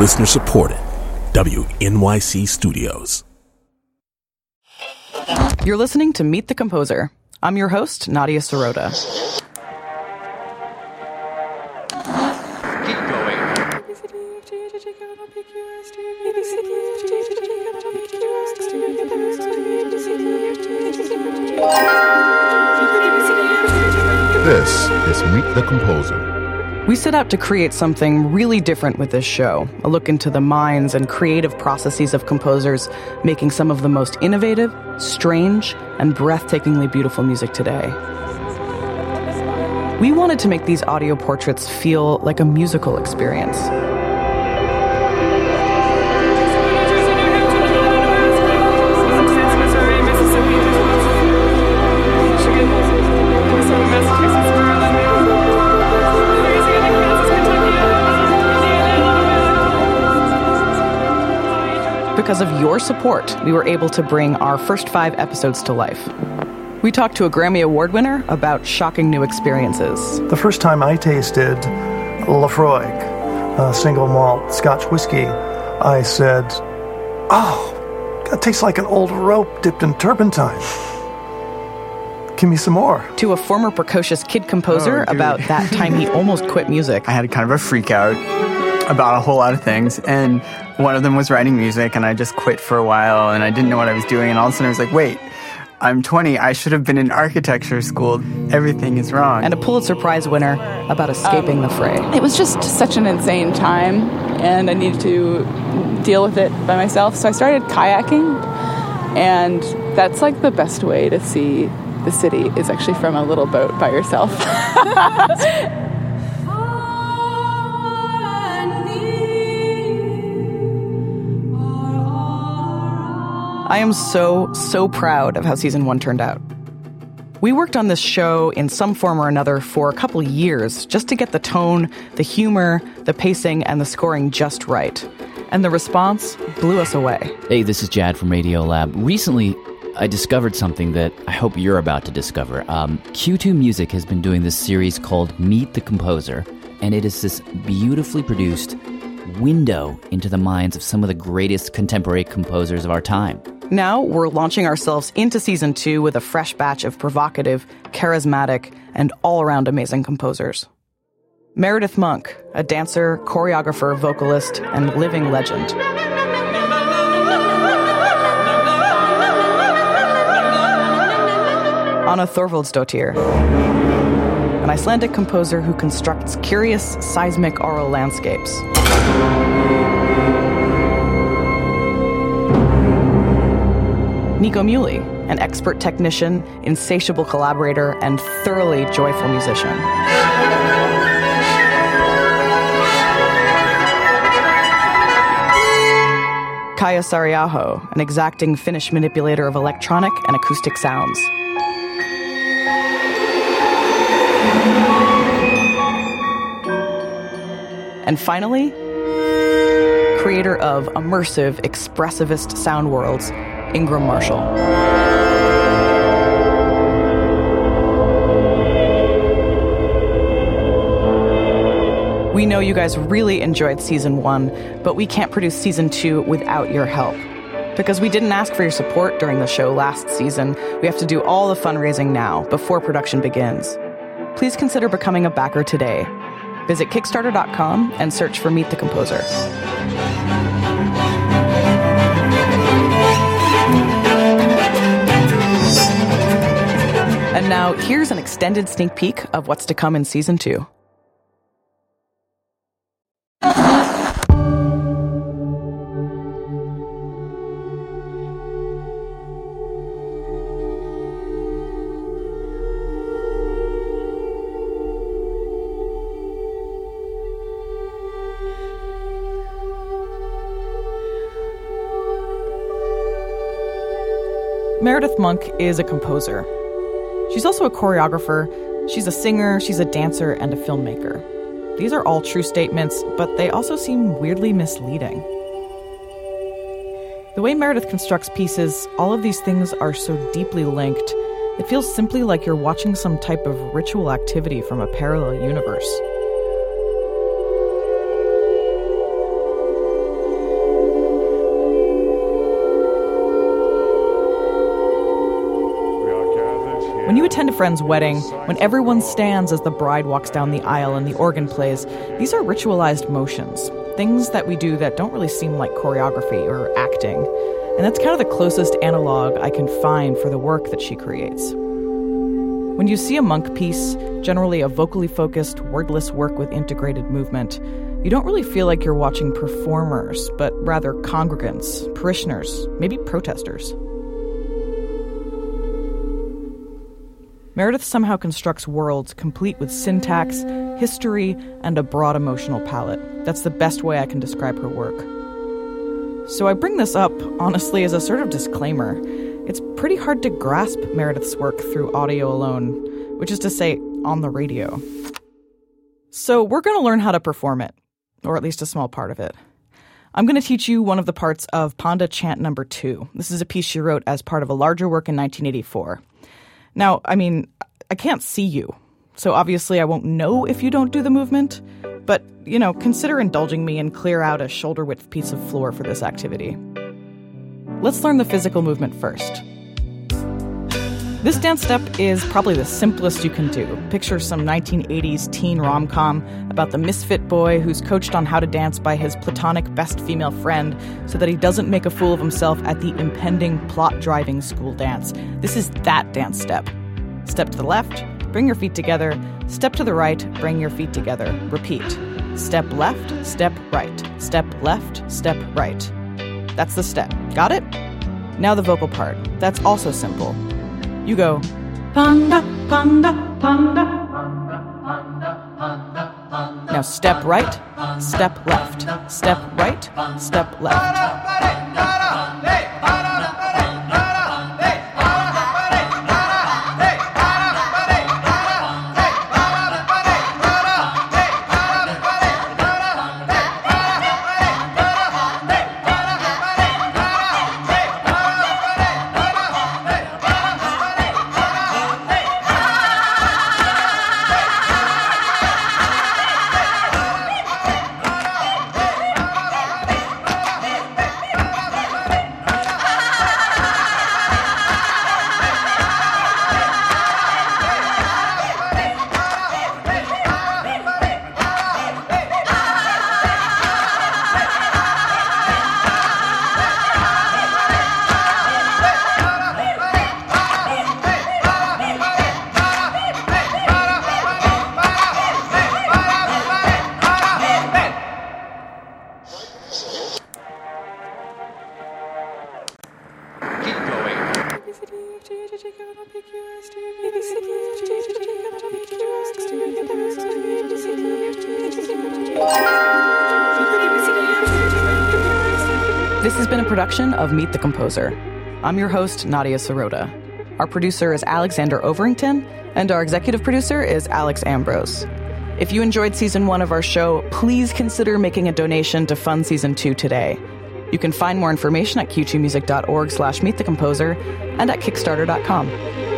Listener supported. WNYC Studios. You're listening to Meet the Composer. I'm your host, Nadia Sirota. This is Meet the Composer. We set out to create something really different with this show a look into the minds and creative processes of composers making some of the most innovative, strange, and breathtakingly beautiful music today. We wanted to make these audio portraits feel like a musical experience. Your support, we were able to bring our first five episodes to life. We talked to a Grammy Award winner about shocking new experiences. The first time I tasted Laphroaig, a single malt Scotch whiskey, I said, Oh, that tastes like an old rope dipped in turpentine. Give me some more. To a former precocious kid composer Oh, about that time he almost quit music. I had kind of a freak out about a whole lot of things, and one of them was writing music, and I just quit for a while, and I didn't know what I was doing, and all of a sudden I was like, wait, I'm 20, I should have been in architecture school. Everything is wrong. And a Pulitzer Prize winner about escaping the fray. It was just such an insane time, and I needed to deal with it by myself. So I started kayaking, and that's like the best way to see the city is actually from a little boat by yourself. I am so, so proud of how season one turned out. We worked on this show in some form or another for a couple years just to get the tone, the humor, the pacing, and the scoring just right. And the response blew us away. Hey, this is Jad from Radio Lab. Recently, I discovered something that I hope you're about to discover. Um, Q2 Music has been doing this series called Meet the Composer, and it is this beautifully produced window into the minds of some of the greatest contemporary composers of our time. Now we're launching ourselves into season two with a fresh batch of provocative, charismatic, and all around amazing composers. Meredith Monk, a dancer, choreographer, vocalist, and living legend. Anna Thorvaldsdottir, an Icelandic composer who constructs curious, seismic aural landscapes. Nico Muhly, an expert technician, insatiable collaborator, and thoroughly joyful musician. Kaija Saariaho, an exacting Finnish manipulator of electronic and acoustic sounds. And finally, creator of immersive, expressivist sound worlds, Ingram Marshall. We know you guys really enjoyed season one, but we can't produce season two without your help. Because we didn't ask for your support during the show last season, we have to do all the fundraising now, before production begins. Please consider becoming a backer today. Visit Kickstarter.com and search for Meet the Composer. Now, here's an extended sneak peek of what's to come in season two. Meredith Monk is a composer. She's also a choreographer, she's a singer, she's a dancer, and a filmmaker. These are all true statements, but they also seem weirdly misleading. The way Meredith constructs pieces, all of these things are so deeply linked, it feels simply like you're watching some type of ritual activity from a parallel universe. When you attend a friend's wedding, when everyone stands as the bride walks down the aisle and the organ plays, these are ritualized motions, things that we do that don't really seem like choreography or acting. And that's kind of the closest analog I can find for the work that she creates. When you see a monk piece, generally a vocally focused, wordless work with integrated movement, you don't really feel like you're watching performers, but rather congregants, parishioners, maybe protesters. Meredith somehow constructs worlds complete with syntax, history, and a broad emotional palette. That's the best way I can describe her work. So I bring this up, honestly, as a sort of disclaimer. It's pretty hard to grasp Meredith's work through audio alone, which is to say, on the radio. So we're going to learn how to perform it, or at least a small part of it. I'm going to teach you one of the parts of Panda Chant Number Two. This is a piece she wrote as part of a larger work in 1984. Now, I mean, I can't see you, so obviously I won't know if you don't do the movement, but, you know, consider indulging me and clear out a shoulder width piece of floor for this activity. Let's learn the physical movement first. This dance step is probably the simplest you can do. Picture some 1980s teen rom com about the misfit boy who's coached on how to dance by his platonic best female friend so that he doesn't make a fool of himself at the impending plot driving school dance. This is that dance step. Step to the left, bring your feet together. Step to the right, bring your feet together. Repeat. Step left, step right. Step left, step right. That's the step. Got it? Now the vocal part. That's also simple. You go panda, panda, panda. Now step right, step left, step right, step left. This has been a production of Meet the Composer. I'm your host, Nadia Sirota. Our producer is Alexander Overington, and our executive producer is Alex Ambrose. If you enjoyed season one of our show, please consider making a donation to fund season two today. You can find more information at q2music.org slash meet the composer and at kickstarter.com.